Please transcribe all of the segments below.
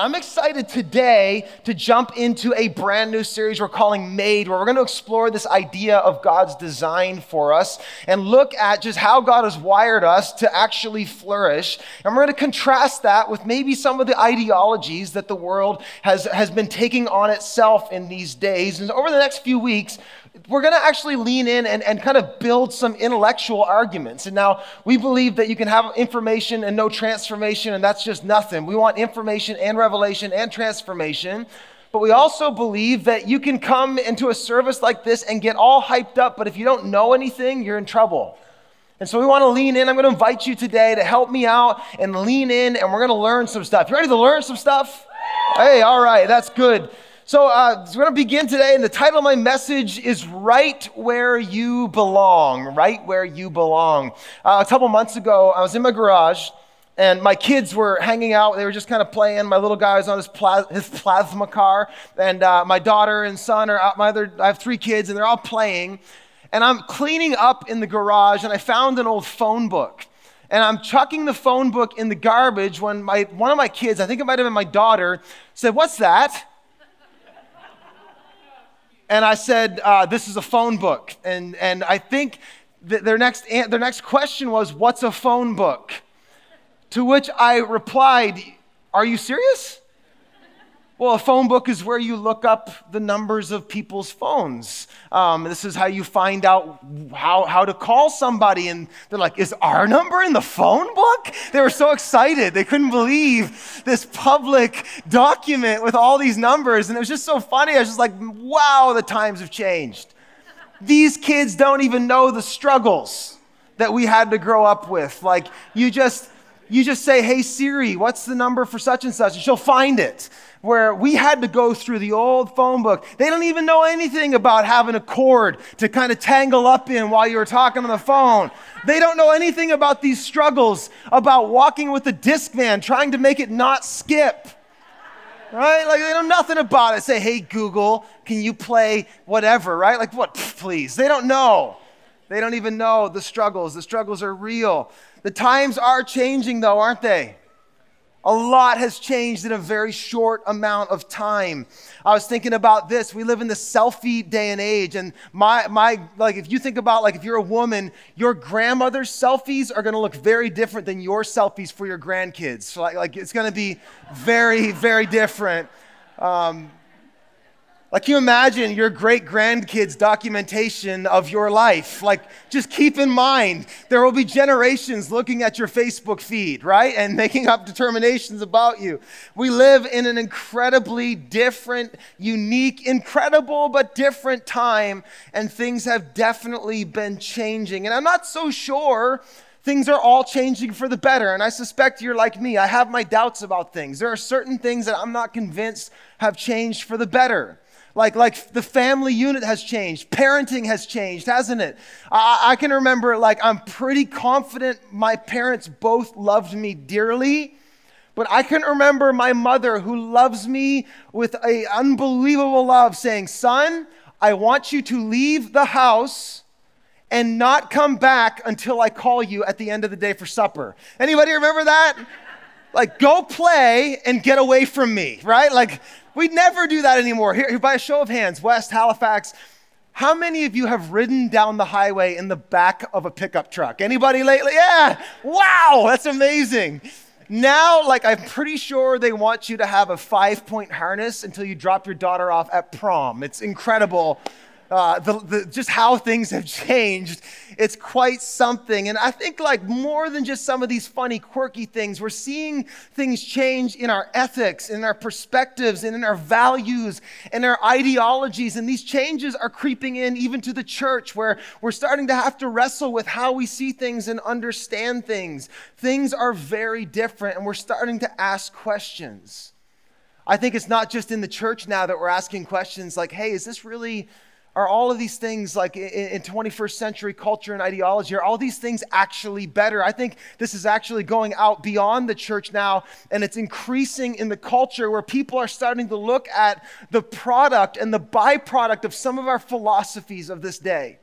I'm excited today to jump into a brand new series we're calling Made, where we're going to explore this idea of God's design for us and look at just how God has wired us to actually flourish. And we're going to contrast that with maybe some of the ideologies that the world has, has been taking on itself in these days. And over the next few weeks, we're going to actually lean in and, and kind of build some intellectual arguments. And now we believe that you can have information and no transformation, and that's just nothing. We want information and revelation and transformation. But we also believe that you can come into a service like this and get all hyped up, but if you don't know anything, you're in trouble. And so we want to lean in. I'm going to invite you today to help me out and lean in, and we're going to learn some stuff. You ready to learn some stuff? Hey, all right, that's good. So, uh, we're going to begin today, and the title of my message is Right Where You Belong. Right Where You Belong. Uh, a couple months ago, I was in my garage, and my kids were hanging out. They were just kind of playing. My little guy was on his, his plasma car, and uh, my daughter and son are out. My other, I have three kids, and they're all playing. And I'm cleaning up in the garage, and I found an old phone book and I'm chucking the phone book in the garbage when my, one of my kids, I think it might have been my daughter, said, What's that? And I said, uh, This is a phone book. And, and I think their, next, their next question was, What's a phone book? To which I replied, Are you serious? Well, a phone book is where you look up the numbers of people's phones. Um, this is how you find out how, how to call somebody. And they're like, Is our number in the phone book? They were so excited. They couldn't believe this public document with all these numbers. And it was just so funny. I was just like, Wow, the times have changed. These kids don't even know the struggles that we had to grow up with. Like, you just. You just say, hey Siri, what's the number for such and such? And she'll find it where we had to go through the old phone book. They don't even know anything about having a cord to kind of tangle up in while you were talking on the phone. They don't know anything about these struggles, about walking with a Discman, trying to make it not skip. Right? Like they know nothing about it. Say, hey, Google, can you play whatever, right? Like, what? Please. They don't know. They don't even know the struggles. The struggles are real. The times are changing, though, aren't they? A lot has changed in a very short amount of time. I was thinking about this. We live in the selfie day and age. And my, my, like, if you think about, like, if you're a woman, your grandmother's selfies are going to look very different than your selfies for your grandkids. So, like, like it's going to be very, very different. Um, like, you imagine your great grandkids' documentation of your life? Like, just keep in mind, there will be generations looking at your Facebook feed, right? And making up determinations about you. We live in an incredibly different, unique, incredible, but different time, and things have definitely been changing. And I'm not so sure things are all changing for the better. And I suspect you're like me. I have my doubts about things. There are certain things that I'm not convinced have changed for the better. Like, like the family unit has changed. Parenting has changed, hasn't it? I, I can remember, like, I'm pretty confident my parents both loved me dearly. But I can remember my mother who loves me with an unbelievable love saying, Son, I want you to leave the house and not come back until I call you at the end of the day for supper. Anybody remember that? like, go play and get away from me, right? Like, we never do that anymore. Here, by a show of hands, West Halifax, how many of you have ridden down the highway in the back of a pickup truck? Anybody lately? Yeah. Wow, that's amazing. Now, like, I'm pretty sure they want you to have a five point harness until you drop your daughter off at prom. It's incredible uh, the, the, just how things have changed. It's quite something. And I think, like, more than just some of these funny, quirky things, we're seeing things change in our ethics, in our perspectives, and in our values, and our ideologies. And these changes are creeping in even to the church, where we're starting to have to wrestle with how we see things and understand things. Things are very different, and we're starting to ask questions. I think it's not just in the church now that we're asking questions like, hey, is this really are all of these things like in 21st century culture and ideology are all these things actually better? I think this is actually going out beyond the church now and it's increasing in the culture where people are starting to look at the product and the byproduct of some of our philosophies of this day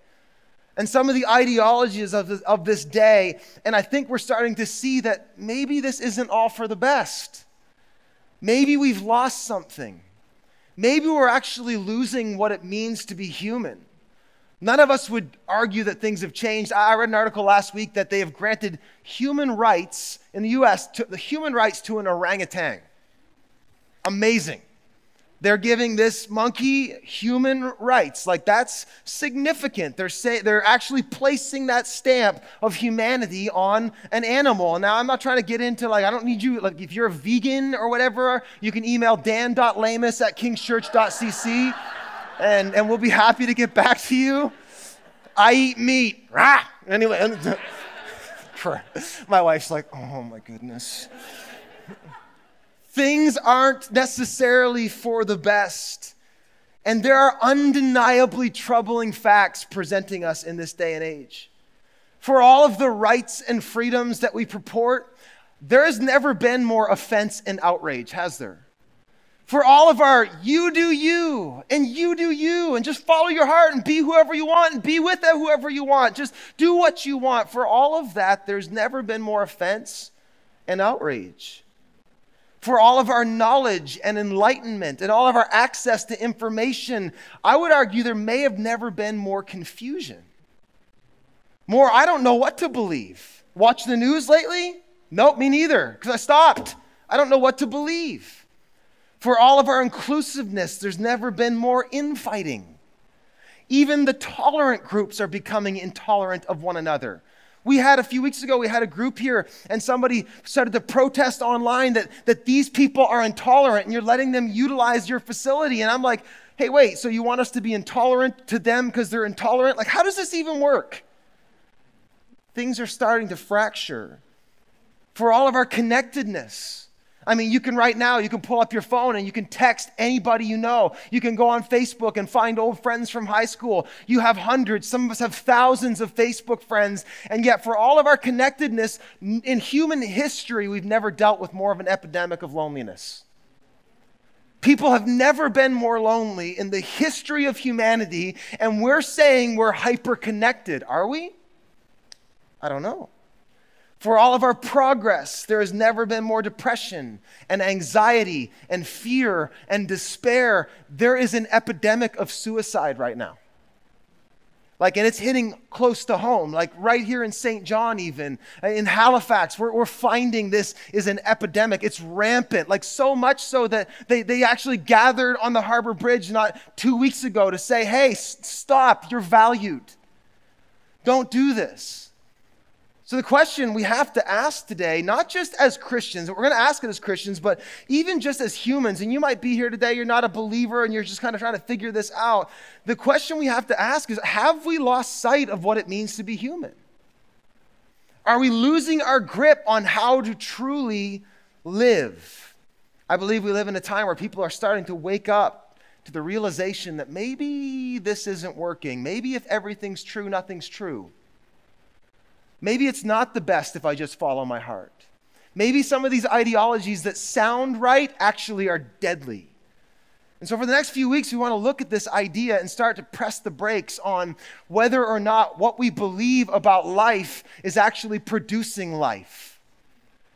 and some of the ideologies of this, of this day. And i think we're starting to see that maybe this isn't all for the best. Maybe we've lost something. Maybe we're actually losing what it means to be human. None of us would argue that things have changed. I read an article last week that they have granted human rights in the US, to, the human rights to an orangutan. Amazing. They're giving this monkey human rights. Like that's significant. They're say, they're actually placing that stamp of humanity on an animal. Now I'm not trying to get into like I don't need you like if you're a vegan or whatever, you can email dan.lamus at kingschurch.cc and, and we'll be happy to get back to you. I eat meat. Rah! Anyway, my wife's like, oh my goodness. Things aren't necessarily for the best. And there are undeniably troubling facts presenting us in this day and age. For all of the rights and freedoms that we purport, there has never been more offense and outrage, has there? for all of our you do you and you do you and just follow your heart and be whoever you want and be with whoever you want. Just do what you want. For all of that, there's never been more offense and outrage. For all of our knowledge and enlightenment and all of our access to information, I would argue there may have never been more confusion. More, I don't know what to believe. Watch the news lately? Nope, me neither, because I stopped. I don't know what to believe. For all of our inclusiveness, there's never been more infighting. Even the tolerant groups are becoming intolerant of one another. We had a few weeks ago, we had a group here, and somebody started to protest online that, that these people are intolerant and you're letting them utilize your facility. And I'm like, hey, wait, so you want us to be intolerant to them because they're intolerant? Like, how does this even work? Things are starting to fracture. For all of our connectedness, I mean, you can right now, you can pull up your phone and you can text anybody you know. You can go on Facebook and find old friends from high school. You have hundreds, some of us have thousands of Facebook friends. And yet, for all of our connectedness in human history, we've never dealt with more of an epidemic of loneliness. People have never been more lonely in the history of humanity, and we're saying we're hyper connected. Are we? I don't know. For all of our progress, there has never been more depression and anxiety and fear and despair. There is an epidemic of suicide right now. Like, and it's hitting close to home, like right here in St. John, even in Halifax, we're, we're finding this is an epidemic. It's rampant, like so much so that they, they actually gathered on the Harbor Bridge not two weeks ago to say, hey, s- stop, you're valued. Don't do this. So, the question we have to ask today, not just as Christians, we're going to ask it as Christians, but even just as humans, and you might be here today, you're not a believer, and you're just kind of trying to figure this out. The question we have to ask is Have we lost sight of what it means to be human? Are we losing our grip on how to truly live? I believe we live in a time where people are starting to wake up to the realization that maybe this isn't working. Maybe if everything's true, nothing's true. Maybe it's not the best if I just follow my heart. Maybe some of these ideologies that sound right actually are deadly. And so, for the next few weeks, we want to look at this idea and start to press the brakes on whether or not what we believe about life is actually producing life.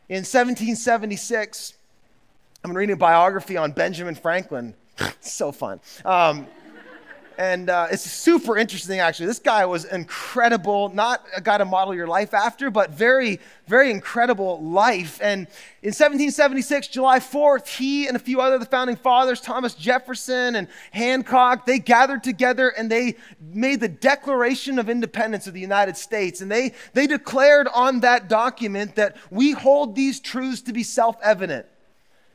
In 1776, I'm reading a biography on Benjamin Franklin. so fun. Um, and uh, it's super interesting, actually. This guy was incredible, not a guy to model your life after, but very, very incredible life. And in 1776, July 4th, he and a few other the founding fathers, Thomas Jefferson and Hancock, they gathered together and they made the Declaration of Independence of the United States. And they, they declared on that document that we hold these truths to be self evident.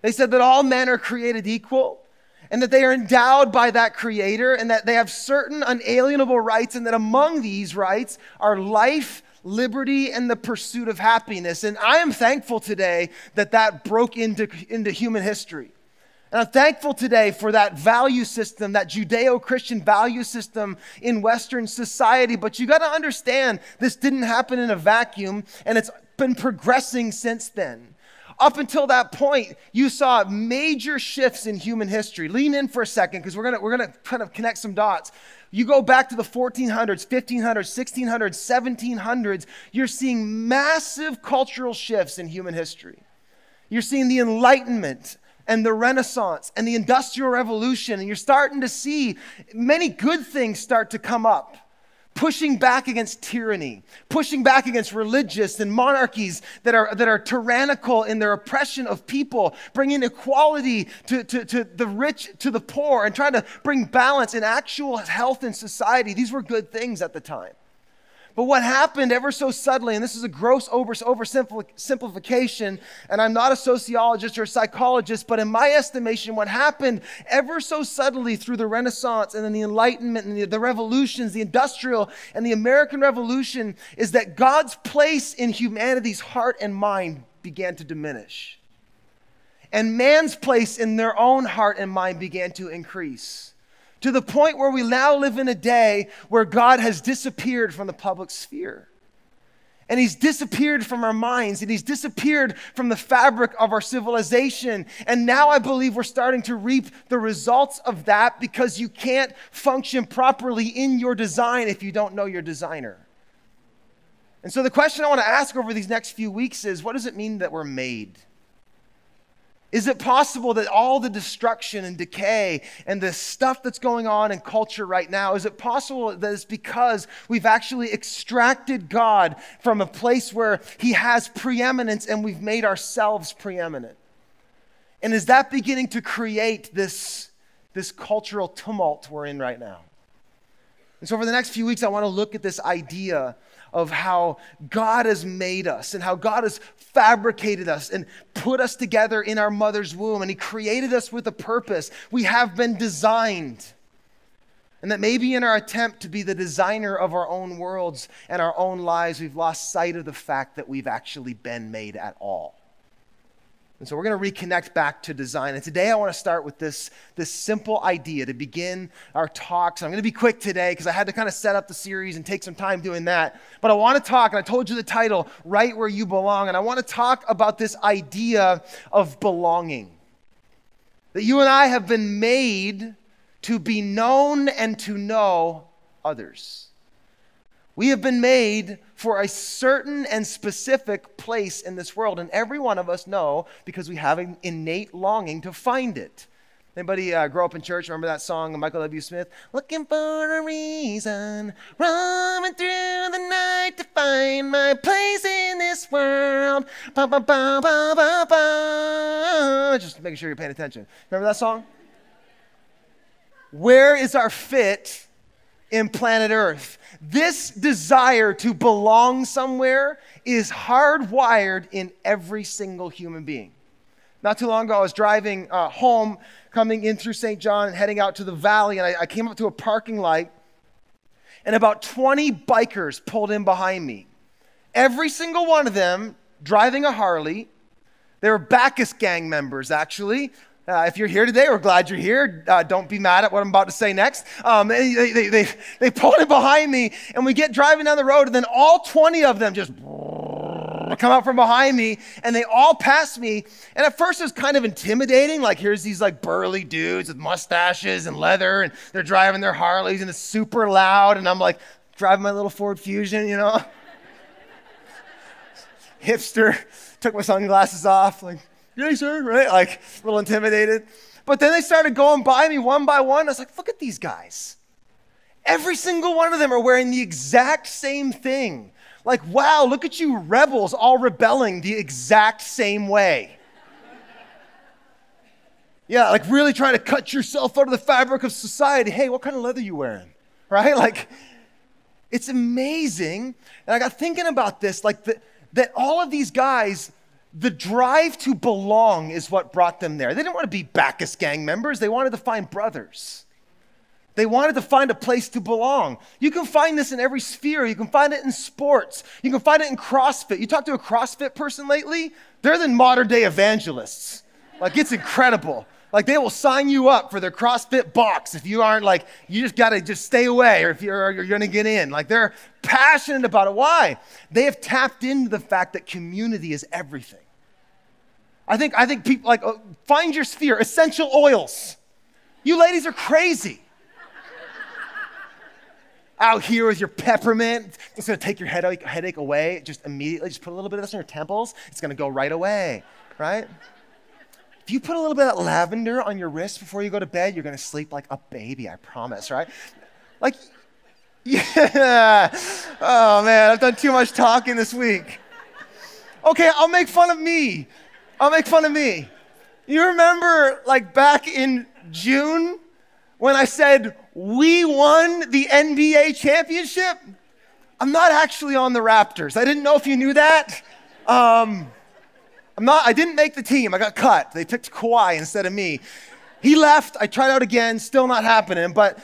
They said that all men are created equal and that they are endowed by that creator and that they have certain unalienable rights and that among these rights are life liberty and the pursuit of happiness. And i am thankful today that that broke into, into human history. And i'm thankful today for that value system that judeo-christian value system in western society. But you got to understand this didn't happen in a vacuum and it's been progressing since then up until that point, you saw major shifts in human history. Lean in for a second because we're going we're gonna kind of connect some dots. You go back to the 1400s, 1500s, 1600s, 1700s, you're seeing massive cultural shifts in human history. You're seeing the Enlightenment and the Renaissance and the Industrial Revolution, and you're starting to see many good things start to come up. Pushing back against tyranny, pushing back against religious and monarchies that are, that are tyrannical in their oppression of people, bringing equality to, to, to the rich, to the poor, and trying to bring balance and actual health in society. These were good things at the time. But what happened ever so subtly, and this is a gross over, oversimplification, and I'm not a sociologist or a psychologist, but in my estimation, what happened ever so subtly through the Renaissance and then the Enlightenment and the, the revolutions, the Industrial and the American Revolution, is that God's place in humanity's heart and mind began to diminish. And man's place in their own heart and mind began to increase to the point where we now live in a day where God has disappeared from the public sphere. And he's disappeared from our minds and he's disappeared from the fabric of our civilization. And now I believe we're starting to reap the results of that because you can't function properly in your design if you don't know your designer. And so the question I want to ask over these next few weeks is what does it mean that we're made? Is it possible that all the destruction and decay and the stuff that's going on in culture right now, is it possible that it's because we've actually extracted God from a place where He has preeminence and we've made ourselves preeminent? And is that beginning to create this, this cultural tumult we're in right now? And so, for the next few weeks, I want to look at this idea of how God has made us and how God has fabricated us and put us together in our mother's womb. And He created us with a purpose. We have been designed. And that maybe in our attempt to be the designer of our own worlds and our own lives, we've lost sight of the fact that we've actually been made at all. And so we're going to reconnect back to design. And today I want to start with this, this simple idea to begin our talks. I'm going to be quick today because I had to kind of set up the series and take some time doing that. But I want to talk, and I told you the title, Right Where You Belong. And I want to talk about this idea of belonging. That you and I have been made to be known and to know others. We have been made for a certain and specific place in this world, and every one of us know because we have an innate longing to find it. Anybody uh, grow up in church? Remember that song, of Michael W. Smith? Looking for a reason, running through the night to find my place in this world. Ba, ba, ba, ba, ba, ba. Just making sure you're paying attention. Remember that song? Where is our fit in planet Earth? This desire to belong somewhere is hardwired in every single human being. Not too long ago, I was driving uh, home, coming in through St. John and heading out to the valley, and I, I came up to a parking light, and about 20 bikers pulled in behind me. Every single one of them driving a Harley. They were Bacchus gang members, actually. Uh, if you're here today, we're glad you're here. Uh, don't be mad at what I'm about to say next. Um, they, they, they, they pulled it behind me, and we get driving down the road, and then all 20 of them just come out from behind me, and they all pass me. And at first, it was kind of intimidating. Like, here's these like burly dudes with mustaches and leather, and they're driving their Harleys, and it's super loud. And I'm like, driving my little Ford Fusion, you know? Hipster, took my sunglasses off, like, Yay, sir, right? Like a little intimidated. But then they started going by me one by one. I was like, look at these guys. Every single one of them are wearing the exact same thing. Like, wow, look at you rebels all rebelling the exact same way. yeah, like really trying to cut yourself out of the fabric of society. Hey, what kind of leather you wearing? Right? Like, it's amazing. And I got thinking about this, like the, that all of these guys the drive to belong is what brought them there. They didn't want to be Bacchus gang members, they wanted to find brothers. They wanted to find a place to belong. You can find this in every sphere. You can find it in sports. You can find it in CrossFit. You talk to a CrossFit person lately, they're the modern day evangelists. Like, it's incredible. Like, they will sign you up for their CrossFit box if you aren't like, you just got to just stay away or if you're, you're going to get in. Like, they're passionate about it. Why? They have tapped into the fact that community is everything. I think, I think people like, uh, find your sphere, essential oils. You ladies are crazy. Out here with your peppermint, it's gonna take your headache, headache away just immediately. Just put a little bit of this on your temples, it's gonna go right away, right? if you put a little bit of lavender on your wrist before you go to bed, you're to sleep like a baby, I promise, right? Like, yeah. Oh man, I've done too much talking this week. Okay, I'll make fun of me. I'll make fun of me. You remember, like, back in June when I said, we won the NBA championship? I'm not actually on the Raptors. I didn't know if you knew that. Um, I'm not, I didn't make the team. I got cut. They picked Kawhi instead of me. He left. I tried out again. Still not happening. But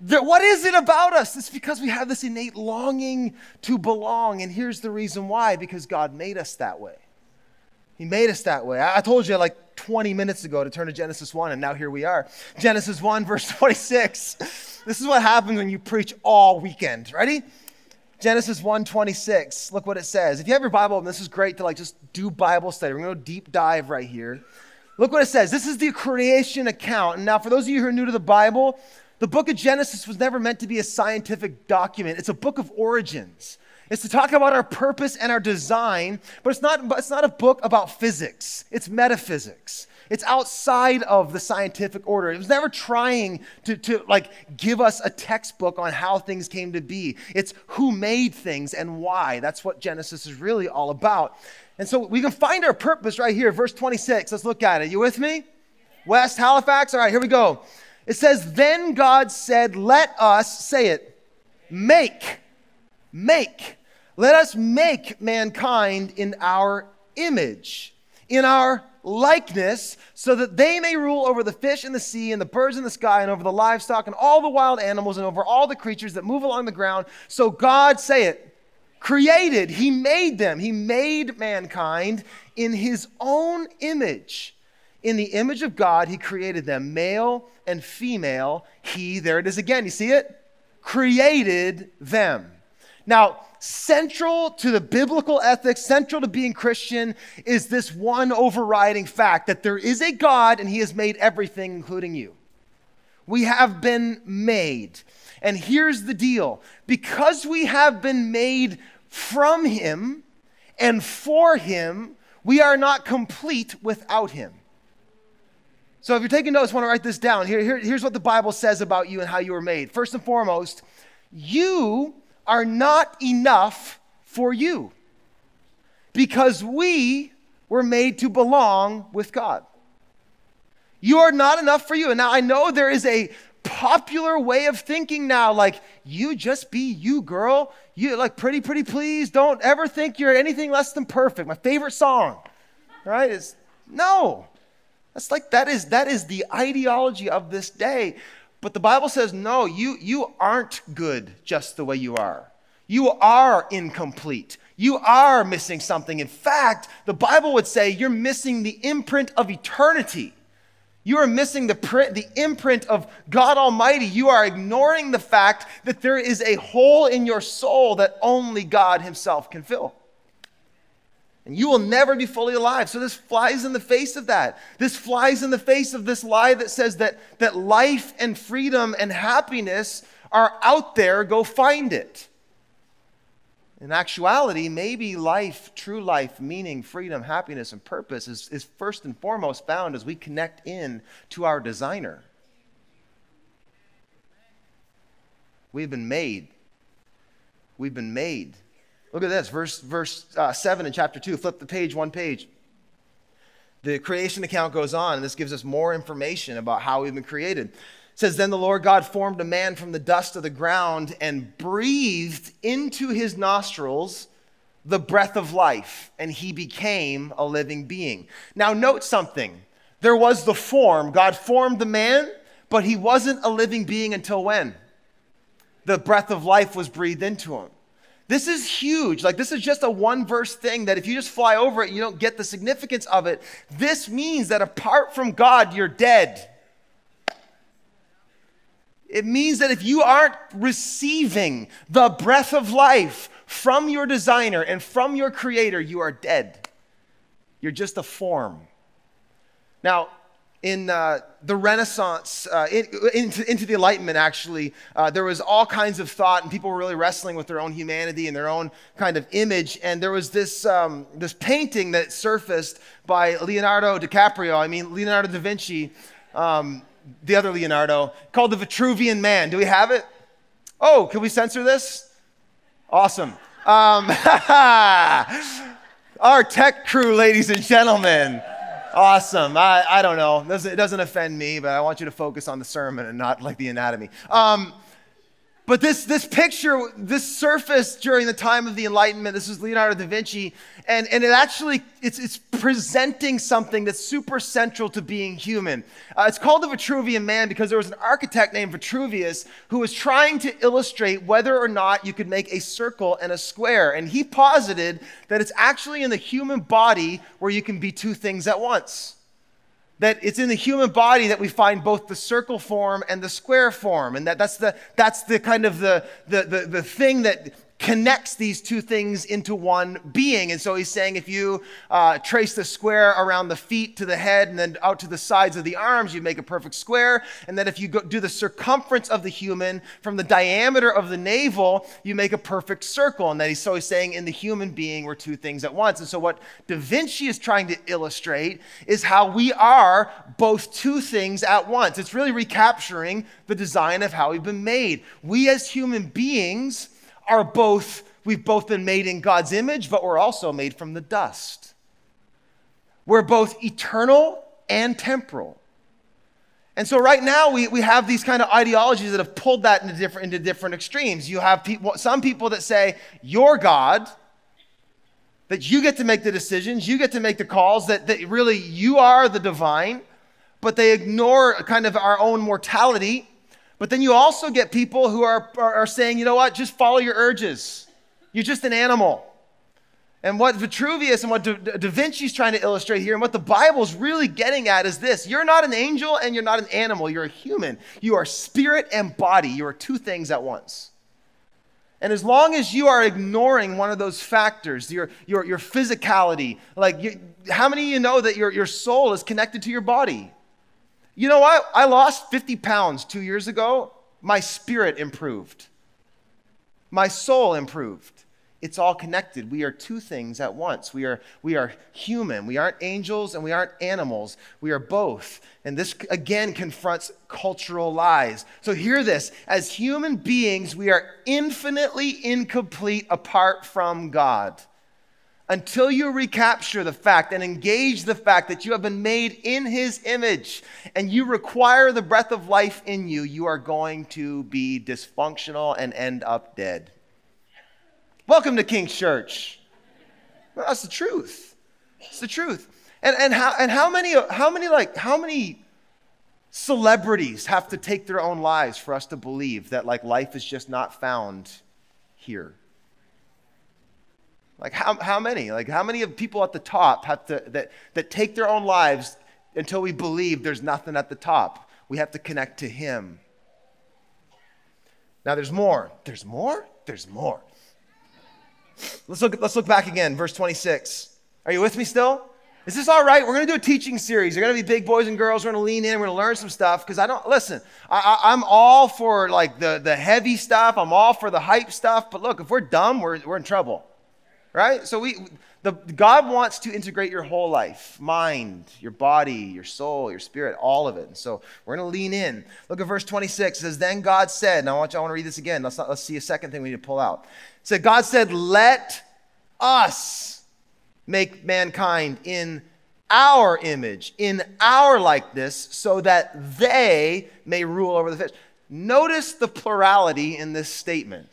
there, what is it about us? It's because we have this innate longing to belong. And here's the reason why because God made us that way. He made us that way. I, told you like 20 minutes ago to turn to Genesis 1, and now here we are. Genesis 1, verse 26. This is what happens when you preach all weekend. Ready? Genesis 1:26. Look what it says. If you have your Bible, and this is great to like just do Bible study. We're going to go deep dive right here. Look what it says. This is the creation account. And now for those of you who are new to the Bible, the book of Genesis was never meant to be a scientific document. It's a book of origins. It's to talk about our purpose and our design, but it's not, it's not a book about physics. It's metaphysics. It's outside of the scientific order. It was never trying to, to like give us a textbook on how things came to be. It's who made things and why. That's what Genesis is really all about. And so we can find our purpose right here, verse 26. Let's look at it. You with me? West Halifax? All right, here we go. It says, Then God said, Let us, say it, make, make. Let us make mankind in our image, in our likeness, so that they may rule over the fish in the sea and the birds in the sky and over the livestock and all the wild animals and over all the creatures that move along the ground. So God, say it, created, He made them. He made mankind in His own image. In the image of God, He created them, male and female. He, there it is again, you see it? Created them. Now, central to the biblical ethics, central to being Christian, is this one overriding fact that there is a God and He has made everything, including you. We have been made. And here's the deal because we have been made from Him and for Him, we are not complete without Him. So if you're taking notes, want to write this down. Here, here, here's what the Bible says about you and how you were made. First and foremost, you are not enough for you. Because we were made to belong with God. You are not enough for you. And now I know there is a popular way of thinking now like you just be you girl. You like pretty pretty please. Don't ever think you're anything less than perfect. My favorite song right is no. That's like that is that is the ideology of this day but the Bible says, no, you, you aren't good just the way you are. You are incomplete. You are missing something. In fact, the Bible would say you're missing the imprint of eternity. You are missing the, print, the imprint of God Almighty. You are ignoring the fact that there is a hole in your soul that only God Himself can fill and you will never be fully alive. So this flies in the face of that. This flies in the face of this lie that says that, that life and freedom and happiness are out there, go find it. In actuality, maybe life, true life, meaning, freedom, happiness, and purpose is, is first and foremost found as we connect in to our designer. We've been made. We've been made Look at this, verse, verse uh, 7 in chapter 2. Flip the page, one page. The creation account goes on, and this gives us more information about how we've been created. It says, Then the Lord God formed a man from the dust of the ground and breathed into his nostrils the breath of life, and he became a living being. Now, note something. There was the form. God formed the man, but he wasn't a living being until when? The breath of life was breathed into him. This is huge. Like, this is just a one verse thing that if you just fly over it, you don't get the significance of it. This means that apart from God, you're dead. It means that if you aren't receiving the breath of life from your designer and from your creator, you are dead. You're just a form. Now, in uh, the Renaissance, uh, in, into, into, the Enlightenment, actually, uh, there was all kinds of thought, and people were really wrestling with their own humanity and their own kind of image. And there was this, um, this painting that surfaced by Leonardo DiCaprio, I mean, Leonardo da Vinci, um, the other Leonardo, called The Vitruvian Man. Do we have it? Oh, can we censor this? Awesome. Um, our tech crew, ladies and gentlemen. Awesome. I, I don't know. It doesn't, offend me, but I want you to focus on the sermon and not like the anatomy. Um, but this, this picture, this surfaced during the time of the Enlightenment. This is Leonardo da Vinci. And, and it actually, it's, it's presenting something that's super central to being human. Uh, it's called the Vitruvian Man because there was an architect named Vitruvius who was trying to illustrate whether or not you could make a circle and a square. And he posited that it's actually in the human body where you can be two things at once that it's in the human body that we find both the circle form and the square form. And that that's the that's the kind of the the the, the thing that connects these two things into one being. And so he's saying if you uh, trace the square around the feet to the head and then out to the sides of the arms, you make a perfect square. And then if you go, do the circumference of the human from the diameter of the navel, you make a perfect circle. And then he's so he's saying in the human being, we're two things at once. And so what Da Vinci is trying to illustrate is how we are both two things at once. It's really recapturing the design of how we've been made. We as human beings are both, we've both been made in God's image, but we're also made from the dust. We're both eternal and temporal. And so right now we, we have these kind of ideologies that have pulled that into different, into different extremes. You have people, some people that say, you're God, that you get to make the decisions, you get to make the calls, that, that really you are the divine, but they ignore kind of our own mortality but then you also get people who are, are, are saying, you know what, just follow your urges. You're just an animal. And what Vitruvius and what da, da Vinci's trying to illustrate here, and what the Bible's really getting at is this you're not an angel and you're not an animal, you're a human. You are spirit and body, you are two things at once. And as long as you are ignoring one of those factors, your, your, your physicality, like you, how many of you know that your, your soul is connected to your body? You know what? I lost 50 pounds two years ago. My spirit improved, my soul improved. It's all connected. We are two things at once. We are, we are human. We aren't angels and we aren't animals. We are both. And this again confronts cultural lies. So hear this as human beings, we are infinitely incomplete apart from God until you recapture the fact and engage the fact that you have been made in his image and you require the breath of life in you, you are going to be dysfunctional and end up dead. Welcome to King's Church. Well, that's the truth. It's the truth. And, and, how, and how many, how many, like, how many celebrities have to take their own lives for us to believe that, like, life is just not found here? Like how, how many? Like how many of people at the top have to that, that take their own lives until we believe there's nothing at the top? We have to connect to him. Now there's more. There's more? There's more. Let's look, let's look back again, verse 26. Are you with me still? Is this all right? We're going to do a teaching series. You're going to be big boys and girls. We're going to lean in. We're going to learn some stuff because I don't, listen, I am all for like the, the heavy stuff. I'm all for the hype stuff. But look, if we're dumb, we're, we're in trouble right? So we, the, God wants to integrate your whole life mind, your body, your soul, your spirit, all of it. And so we're going to lean in. Look at verse 26. It says, Then God said, and I want, you, I want to read this again. Let's, not, let's see a second thing we need to pull out. Said, God said, Let us make mankind in our image, in our likeness, so that they may rule over the fish. Notice the plurality in this statement.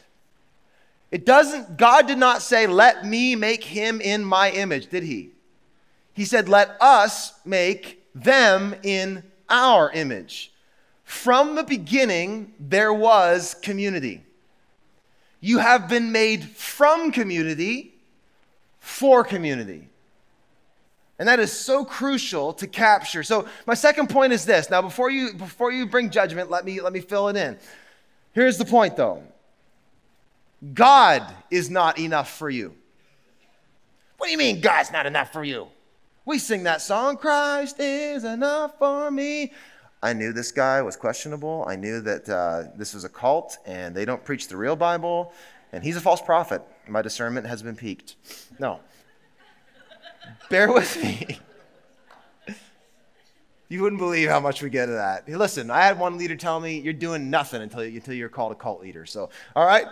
It doesn't, God did not say, let me make him in my image, did he? He said, let us make them in our image. From the beginning, there was community. You have been made from community for community. And that is so crucial to capture. So my second point is this. Now before you before you bring judgment, let me let me fill it in. Here's the point though. God is not enough for you. What do you mean God's not enough for you? We sing that song, Christ is enough for me. I knew this guy was questionable. I knew that uh, this was a cult and they don't preach the real Bible and he's a false prophet. My discernment has been piqued. No. Bear with me. You wouldn't believe how much we get of that. Hey, listen, I had one leader tell me, you're doing nothing until, until you're called a cult leader. So, all right?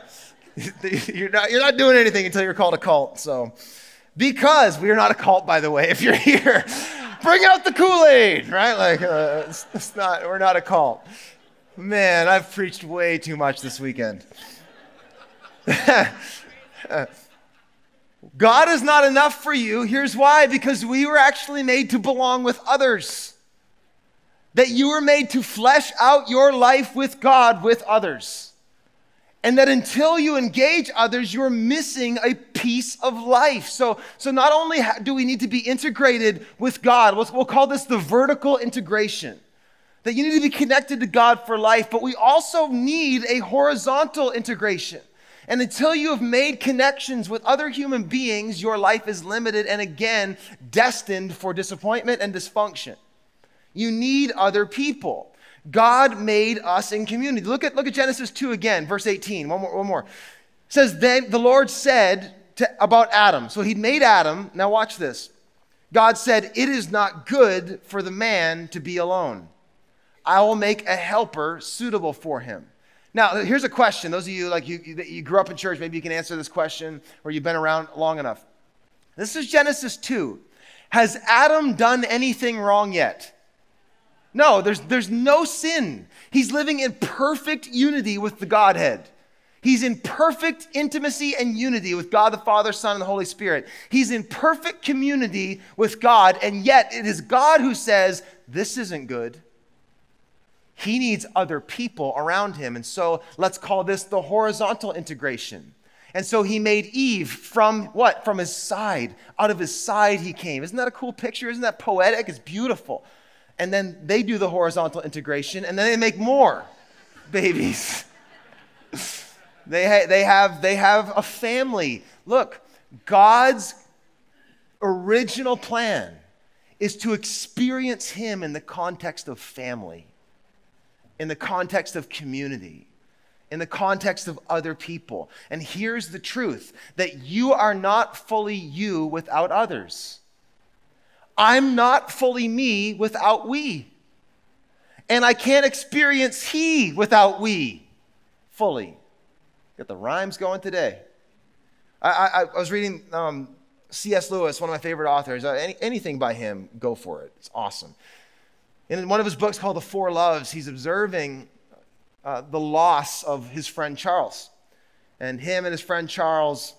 you're, not, you're not doing anything until you're called a cult. So, because we are not a cult, by the way, if you're here, bring out the Kool Aid, right? Like, uh, it's, it's not, we're not a cult. Man, I've preached way too much this weekend. God is not enough for you. Here's why because we were actually made to belong with others that you were made to flesh out your life with God with others. And that until you engage others, you're missing a piece of life. So, so not only do we need to be integrated with God, we'll, we'll call this the vertical integration, that you need to be connected to God for life, but we also need a horizontal integration. And until you have made connections with other human beings, your life is limited and again destined for disappointment and dysfunction. You need other people. God made us in community. Look at, look at Genesis 2 again, verse 18. One more. One more. It says, Then the Lord said to, about Adam. So he'd made Adam. Now watch this. God said, It is not good for the man to be alone. I will make a helper suitable for him. Now, here's a question. Those of you like you, you grew up in church, maybe you can answer this question, or you've been around long enough. This is Genesis 2. Has Adam done anything wrong yet? No, there's, there's no sin. He's living in perfect unity with the Godhead. He's in perfect intimacy and unity with God the Father, Son, and the Holy Spirit. He's in perfect community with God, and yet it is God who says, This isn't good. He needs other people around him. And so let's call this the horizontal integration. And so he made Eve from what? From his side. Out of his side he came. Isn't that a cool picture? Isn't that poetic? It's beautiful and then they do the horizontal integration, and then they make more babies. they, ha- they, have, they have a family. Look, God's original plan is to experience Him in the context of family, in the context of community, in the context of other people. And here's the truth that you are not fully you without others. I'm not fully me without we. And I can't experience he without we fully. Got the rhymes going today. I, I, I was reading um, C.S. Lewis, one of my favorite authors. Uh, any, anything by him, go for it. It's awesome. In one of his books called The Four Loves, he's observing uh, the loss of his friend Charles. And him and his friend Charles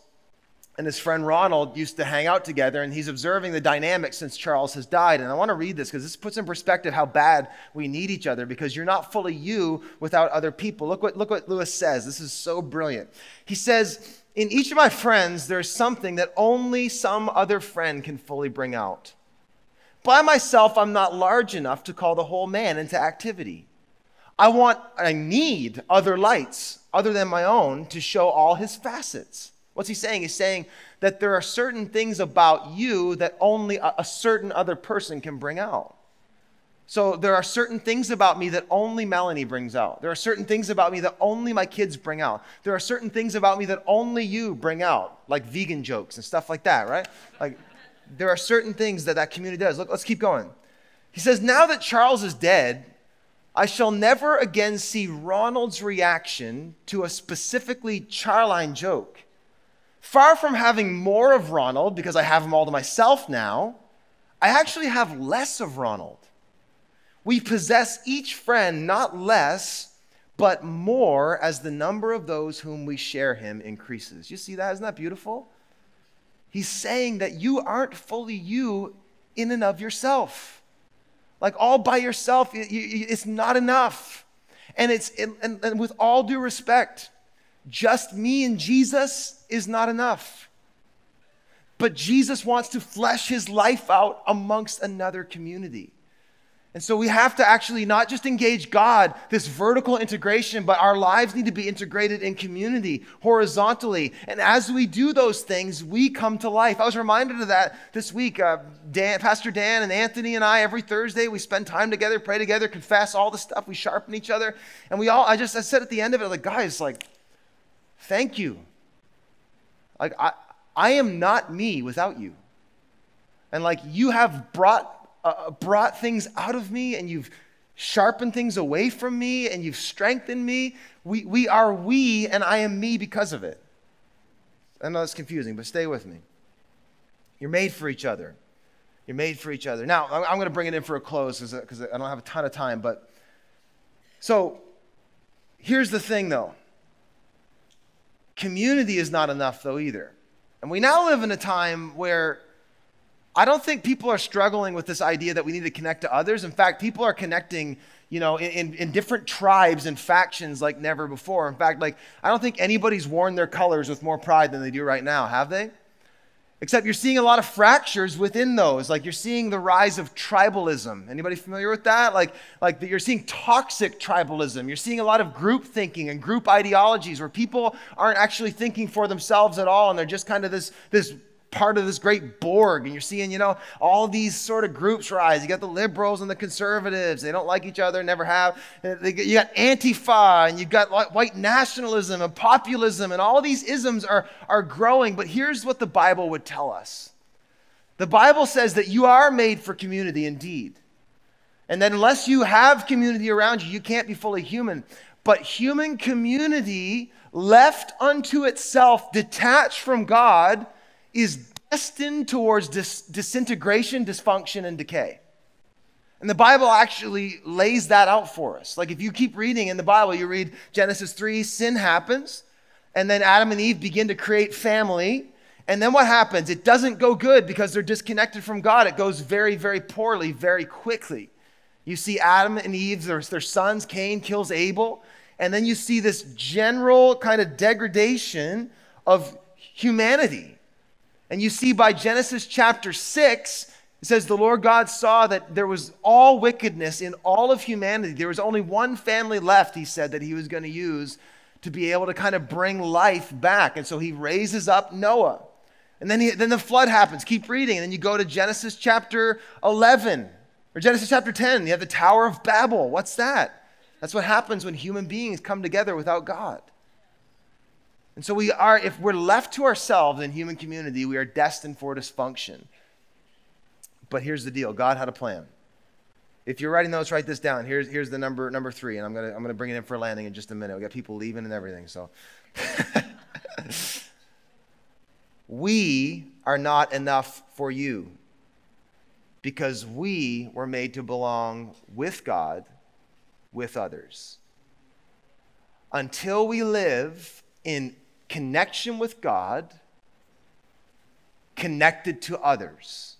and his friend Ronald used to hang out together, and he's observing the dynamic since Charles has died. And I want to read this because this puts in perspective how bad we need each other because you're not fully you without other people. Look what, look what Lewis says. This is so brilliant. He says, In each of my friends, there's something that only some other friend can fully bring out. By myself, I'm not large enough to call the whole man into activity. I want, I need other lights other than my own to show all his facets. What's he saying? He's saying that there are certain things about you that only a, a, certain other person can bring out. So there are certain things about me that only Melanie brings out. There are certain things about me that only my kids bring out. There are certain things about me that only you bring out, like vegan jokes and stuff like that, right? Like there are certain things that that community does. Look, let's keep going. He says, "Now that Charles is dead, I shall never again see Ronald's reaction to a specifically Charline joke." Far from having more of Ronald because I have him all to myself now, I actually have less of Ronald. We possess each friend not less, but more as the number of those whom we share him increases. You see that? Isn't that beautiful? He's saying that you aren't fully you in and of yourself. Like all by yourself, it's not enough. And it's and, with all due respect, just me and Jesus is not enough. But Jesus wants to flesh his life out amongst another community. And so we have to actually not just engage God, this vertical integration, but our lives need to be integrated in community, horizontally. And as we do those things, we come to life. I was reminded of that this week. Uh, Dan, Pastor Dan and Anthony and I, every Thursday, we spend time together, pray together, confess all the stuff. We sharpen each other. And we all, I just, I said at the end of it, like, guys, like, thank you. Like, I, I am not me without you. And like, you have brought uh, brought things out of me and you've sharpened things away from me and you've strengthened me. We, we are we and I am me because of it. I know it's confusing, but stay with me. You're made for each other. You're made for each other. Now, I'm going to bring it in for a close because I don't have a ton of time, but so here's the thing though community is not enough though either. And we now live in a time where I don't think people are struggling with this idea that we need to connect to others. In fact, people are connecting, you know, in, in different tribes and factions like never before. In fact, like, I don't think anybody's worn their colors with more pride than they do right now, have they? Except you're seeing a lot of fractures within those. Like you're seeing the rise of tribalism. Anybody familiar with that? Like, like that you're seeing toxic tribalism. You're seeing a lot of group thinking and group ideologies where people aren't actually thinking for themselves at all, and they're just kind of this, this part of this great Borg. And you're seeing, you know, all these sort of groups rise. You got the liberals and the conservatives. They don't like each other, never have. Uh, you got Antifa and you've got white nationalism and populism, and all these isms are, are growing. But here's what the Bible would tell us the Bible says that you are made for community indeed. And that unless you have community around you, you can't be fully human. But human community left unto itself, detached from God, is destined towards dis- disintegration, dysfunction, and decay. And the Bible actually lays that out for us. Like if you keep reading in the Bible, you read Genesis 3, sin happens, and then Adam and Eve begin to create family. And then what happens? It doesn't go good because they're disconnected from God. It goes very, very poorly, very quickly. You see Adam and Eve, their, their sons, Cain kills Abel. And then you see this general kind of degradation of humanity. And you see by Genesis chapter 6, it says, The Lord God saw that there was all wickedness in all of humanity. There was only one family left, he said, that he was going to use to be able to kind of bring life back. And so he raises up Noah. And then, he, then the flood happens. Keep reading. And then you go to Genesis chapter 11 or Genesis chapter 10. You have the Tower of Babel. What's that? That's what happens when human beings come together without God. And so we are, if we're left to ourselves in human community, we are destined for dysfunction. But here's the deal God had a plan. If you're writing notes, write this down. Here's, here's the number number three, and I'm gonna I'm gonna bring it in for a landing in just a minute. We got people leaving and everything, so we are not enough for you because we were made to belong with God, with others. Until we live in connection with God, connected to others,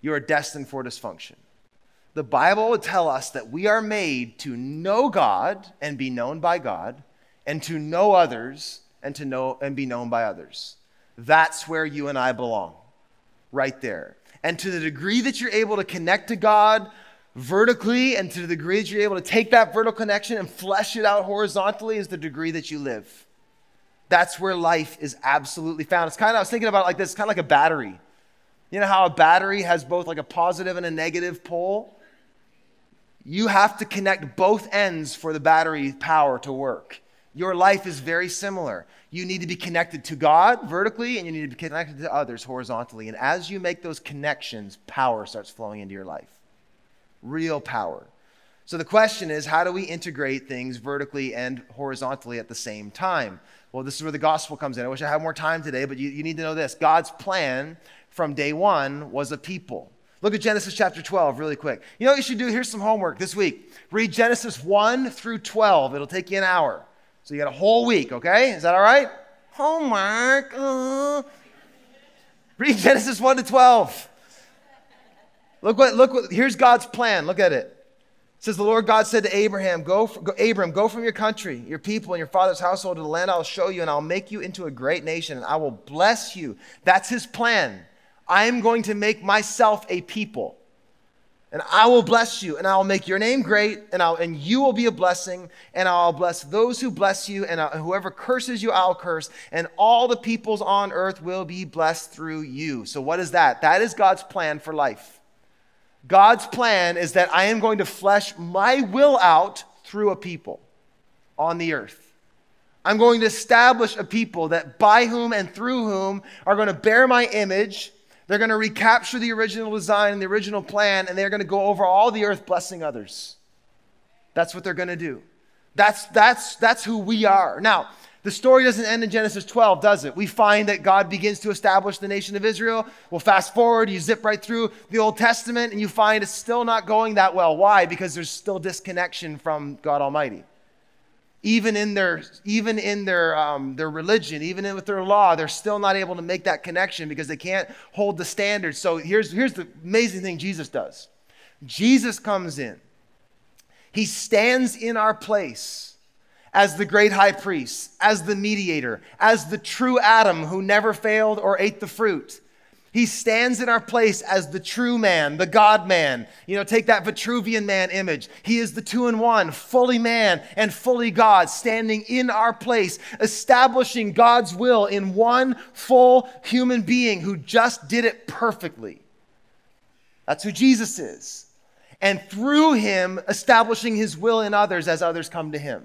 you are destined for dysfunction. The Bible would tell us that we are made to know God and be known by God, and to know others and to know and be known by others. That's where you and I belong, right there. And to the degree that you're able to connect to God vertically, and to the degree that you're able to take that vertical connection and flesh it out horizontally, is the degree that you live. That's where life is absolutely found. It's kind of, I was thinking about it like this, kind of like a battery. You know how a battery has both like a positive and a negative pole? You have to connect both ends for the battery power to work. Your life is very similar. You need to be connected to God vertically, and you need to be connected to others horizontally. And as you make those connections, power starts flowing into your life. Real power. So the question is how do we integrate things vertically and horizontally at the same time? Well, this is where the gospel comes in. I wish I had more time today, but you, you need to know this God's plan from day one was a people. Look at Genesis chapter 12 really quick. You know what you should do? Here's some homework this week. Read Genesis 1 through 12. It'll take you an hour. So you got a whole week, okay? Is that all right? Homework. Uh. Read Genesis 1 to 12. Look what, look what, here's God's plan. Look at it says the Lord God said to Abraham, go, go, Abram, go from your country, your people, and your father's household to the land I'll show you, and I'll make you into a great nation, and I will bless you. That's his plan. I am going to make myself a people. and I will bless you, and I will make your name great, and, I'll, and you will be a blessing, and I'll bless those who bless you, and I'll, whoever curses you, I'll curse, and all the peoples on earth will be blessed through you. So, what is that? That is God's plan for life. God's plan is that I am going to flesh my will out through a people on the earth. I'm going to establish a people that by whom and through whom are going to bear my image they're going to recapture the original design and the original plan, and they're going to go over all the earth blessing others. That's what they're going to do. That's, that's, that's who we are. Now, the story doesn't end in Genesis 12, does it? We find that God begins to establish the nation of Israel. Well, fast forward, you zip right through the Old Testament, and you find it's still not going that well. Why? Because there's still disconnection from God Almighty even in their even in their um, their religion even in with their law they're still not able to make that connection because they can't hold the standards so here's here's the amazing thing jesus does jesus comes in he stands in our place as the great high priest as the mediator as the true adam who never failed or ate the fruit he stands in our place as the true man, the God man. You know, take that Vitruvian man image. He is the two in one, fully man and fully God, standing in our place, establishing God's will in one full human being who just did it perfectly. That's who Jesus is. And through him, establishing his will in others as others come to him.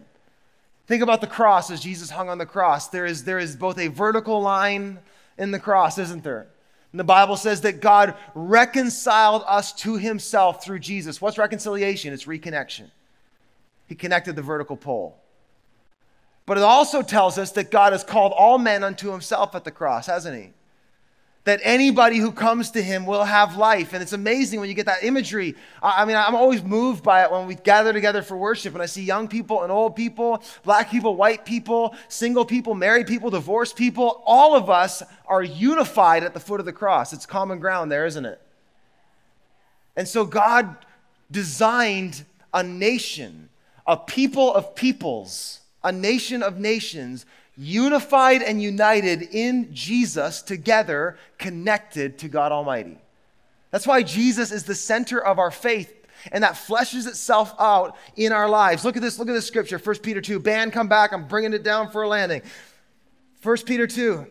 Think about the cross as Jesus hung on the cross. There is, there is both a vertical line in the cross, isn't there? And the Bible says that God reconciled us to himself through Jesus. What's reconciliation? It's reconnection. He connected the vertical pole. But it also tells us that God has called all men unto himself at the cross, hasn't he? That anybody who comes to him will have life. And it's amazing when you get that imagery. I mean, I'm always moved by it when we gather together for worship and I see young people and old people, black people, white people, single people, married people, divorced people. All of us are unified at the foot of the cross. It's common ground there, isn't it? And so God designed a nation, a people of peoples, a nation of nations unified and united in Jesus together, connected to God Almighty. That's why Jesus is the center of our faith and that fleshes itself out in our lives. Look at this, look at this scripture, 1 Peter 2. Band, come back. I'm bringing it down for a landing. 1 Peter 2,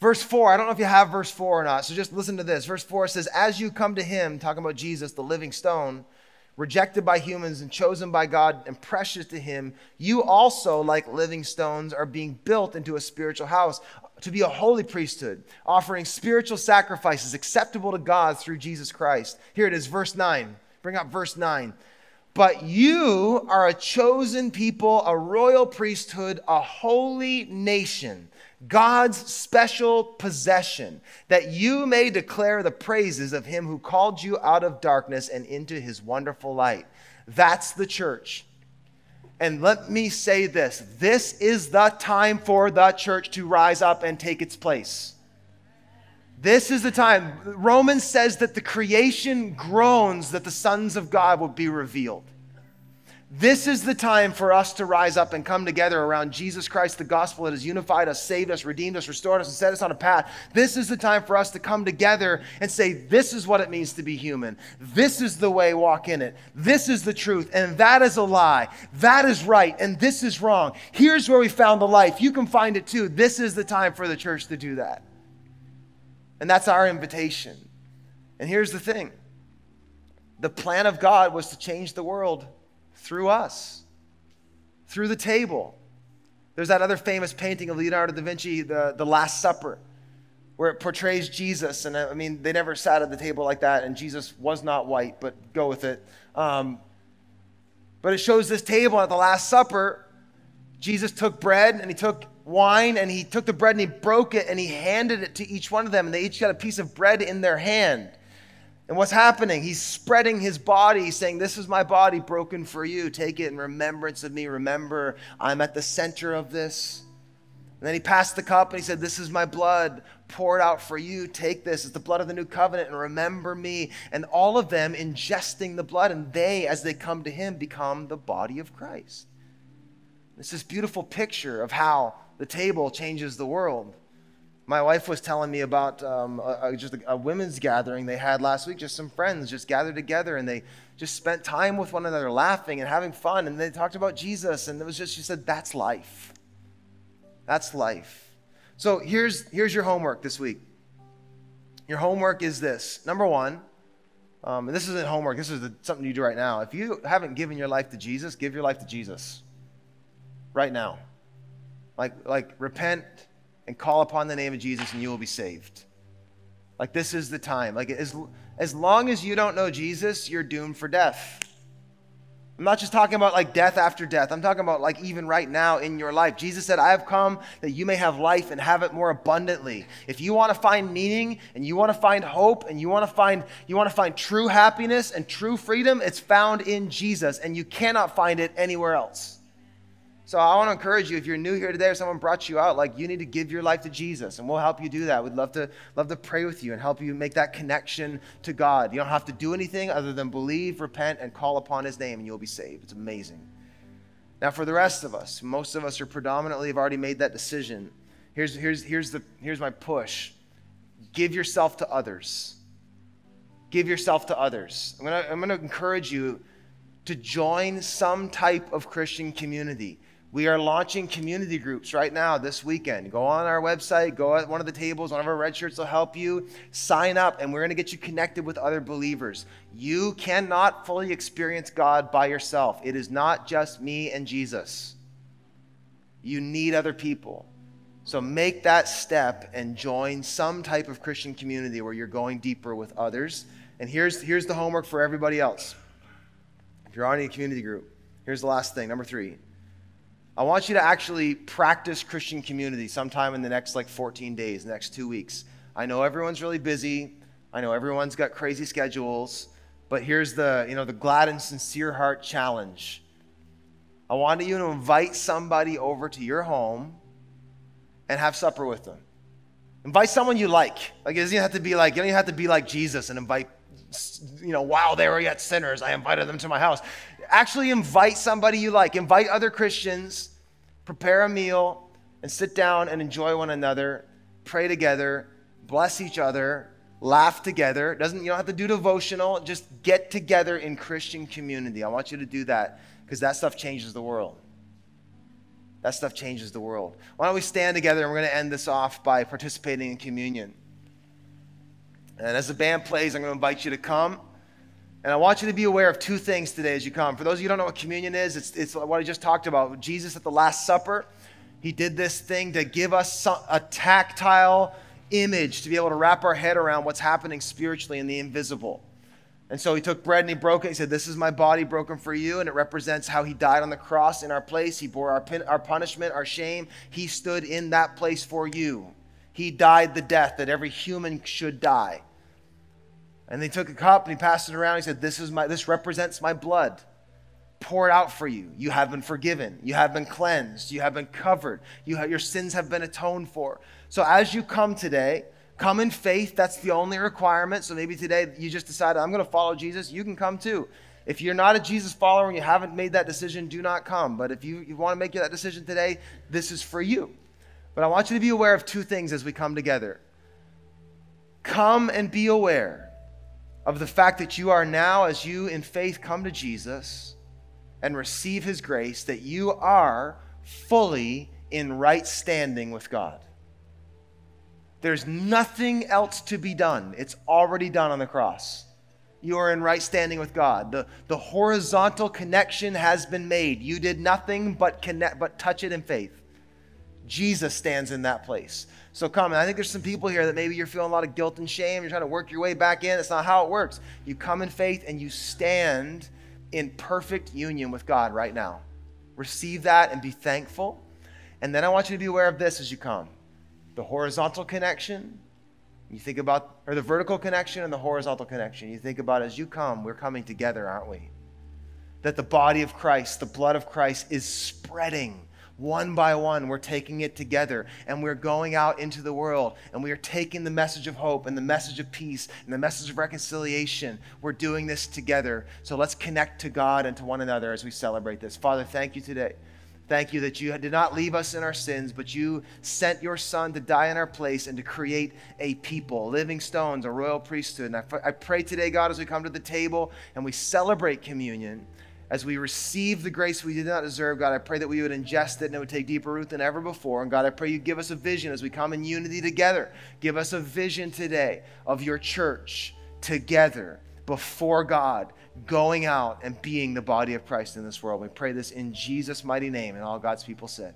verse 4. I don't know if you have verse 4 or not, so just listen to this. Verse 4 says, As you come to him, talking about Jesus, the living stone, rejected by humans and chosen by God and precious to Him, you also, like living stones, are being built into a spiritual house to be a holy priesthood, offering spiritual sacrifices acceptable to God through Jesus Christ. Here it is, verse 9. Bring up verse 9. But you are a chosen people, a royal priesthood, a holy nation God's special possession, that you may declare the praises of him who called you out of darkness and into his wonderful light. That's the church. And let me say this this is the time for the church to rise up and take its place. This is the time. Romans says that the creation groans that the sons of God will be revealed. This is the time for us to rise up and come together around Jesus Christ, the gospel that has unified us, saved us, redeemed us, restored us, and set us on a path. This is the time for us to come together and say, This is what it means to be human. This is the way, walk in it. This is the truth, and that is a lie. That is right, and this is wrong. Here's where we found the life. You can find it too. This is the time for the church to do that. And that's our invitation. And here's the thing the plan of God was to change the world through us, through the table. There's that other famous painting of Leonardo da Vinci, the, the Last Supper, where it portrays Jesus. And I mean, they never sat at the table like that, and Jesus was not white, but go with it. Um, but it shows this table at the Last Supper. Jesus took bread and he took wine and he took the bread and he broke it and he handed it to each one of them, and they each got a piece of bread in their hand. And what's happening? He's spreading his body, saying, This is my body broken for you. Take it in remembrance of me. Remember, I'm at the center of this. And then he passed the cup and he said, This is my blood poured out for you. Take this. It's the blood of the new covenant and remember me. And all of them ingesting the blood, and they, as they come to him, become the body of Christ. It's this beautiful picture of how the table changes the world. My wife was telling me about um, a, a, just a, a women's gathering they had last week. Just some friends just gathered together and they just spent time with one another, laughing and having fun. And they talked about Jesus. And it was just, she said, that's life. That's life. So here's, here's your homework this week. Your homework is this number one, um, and this isn't homework, this is the, something you do right now. If you haven't given your life to Jesus, give your life to Jesus right now. Like, like repent and call upon the name of Jesus and you will be saved. Like, this is the time. Like, as, as long as you don't know Jesus, you're doomed for death. I'm not just talking about like death after death. I'm talking about like even right now in your life. Jesus said, I have come that you may have life and have it more abundantly. If you want to find meaning and you want to find hope and you want to find you want to find true happiness and true freedom, it's found in Jesus and you cannot find it anywhere else. So I want to encourage you, if you're new here today or someone brought you out, like you need to give your life to Jesus, and we'll help you do that. We'd love to love to pray with you and help you make that connection to God. You don't have to do anything other than believe, repent, and call upon His name, and you'll be saved. It's amazing. Now, for the rest of us, most of us are predominantly have already made that decision. Here's here's here's the here's my push. Give yourself to others. Give yourself to others. I'm gonna I'm gonna encourage you to join some type of Christian community. We are launching community groups right now this weekend. Go on our website, go at one of the tables, one of our red shirts will help you. Sign up, and we're going to get you connected with other believers. You cannot fully experience God by yourself, it is not just me and Jesus. You need other people. So make that step and join some type of Christian community where you're going deeper with others. And here's, here's the homework for everybody else. If you're on a community group, here's the last thing. Number three I want you to actually practice Christian community sometime in the next like 14 days, next two weeks. I know everyone's really busy. I know everyone's got crazy schedules, but here's the, you know, the glad and sincere heart challenge. I want you to invite somebody over to your home and have supper with them. Invite someone you like. Like it doesn't have to be like, you don't even have to be like Jesus and invite, you know, while they were yet sinners, I invited them to my house actually invite somebody you like, invite other Christians, prepare a meal, and sit down and enjoy one another, pray together, bless each other, laugh together. Doesn't you don't have to do devotional, just get together in Christian community. I want you to do that because that stuff changes the world. That stuff changes the world. Why don't we stand together and we're going to end this off by participating in communion. And as the band plays, I'm going to invite you to come. And I want you to be aware of two things today as you come. For those of you who don't know what communion is, it's, it's what I just talked about. Jesus at the Last Supper, he did this thing to give us a tactile image to be able to wrap our head around what's happening spiritually in the invisible. And so he took bread and he broke it. He said, This is my body broken for you. And it represents how he died on the cross in our place. He bore our, our punishment, our shame. He stood in that place for you. He died the death that every human should die. And they took a cup and he passed it around. He said, This is my this represents my blood. Pour it out for you. You have been forgiven. You have been cleansed. You have been covered. You have, your sins have been atoned for. So as you come today, come in faith. That's the only requirement. So maybe today you just decided, I'm going to follow Jesus. You can come too. If you're not a Jesus follower and you haven't made that decision, do not come. But if you, you want to make that decision today, this is for you. But I want you to be aware of two things as we come together. Come and be aware of the fact that you are now, as you in faith come to Jesus and receive his grace, that you are fully in right standing with God. There's nothing else to be done, it's already done on the cross. You are in right standing with God. The, the horizontal connection has been made. You did nothing but connect, but touch it in faith. Jesus stands in that place. So come. And I think there's some people here that maybe you're feeling a lot of guilt and shame. You're trying to work your way back in. It's not how it works. You come in faith and you stand in perfect union with God right now. Receive that and be thankful. And then I want you to be aware of this as you come the horizontal connection. You think about, or the vertical connection and the horizontal connection. You think about as you come, we're coming together, aren't we? That the body of Christ, the blood of Christ is spreading one by one, we're taking it together and we're going out into the world and we are taking the message of hope and the message of peace and the message of reconciliation. We're doing this together. So let's connect to God and to one another as we celebrate this. Father, thank you today. Thank you that you did not leave us in our sins, but you sent your Son to die in our place and to create a people, living stones, a royal priesthood. And I, I pray today, God, as we come to the table and we celebrate communion, as we receive the grace we did not deserve, God, I pray that we would ingest it and it would take deeper root than ever before. And God, I pray you give us a vision as we come in unity together. Give us a vision today of your church together before God going out and being the body of Christ in this world. We pray this in Jesus' mighty name, and all God's people said.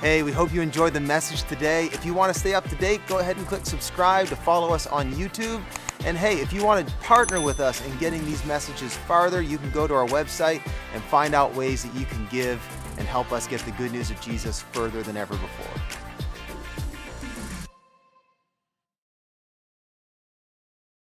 Hey, we hope you enjoyed the message today. If you want to stay up to date, go ahead and click subscribe to follow us on YouTube. And hey, if you want to partner with us in getting these messages farther, you can go to our website and find out ways that you can give and help us get the good news of Jesus further than ever before.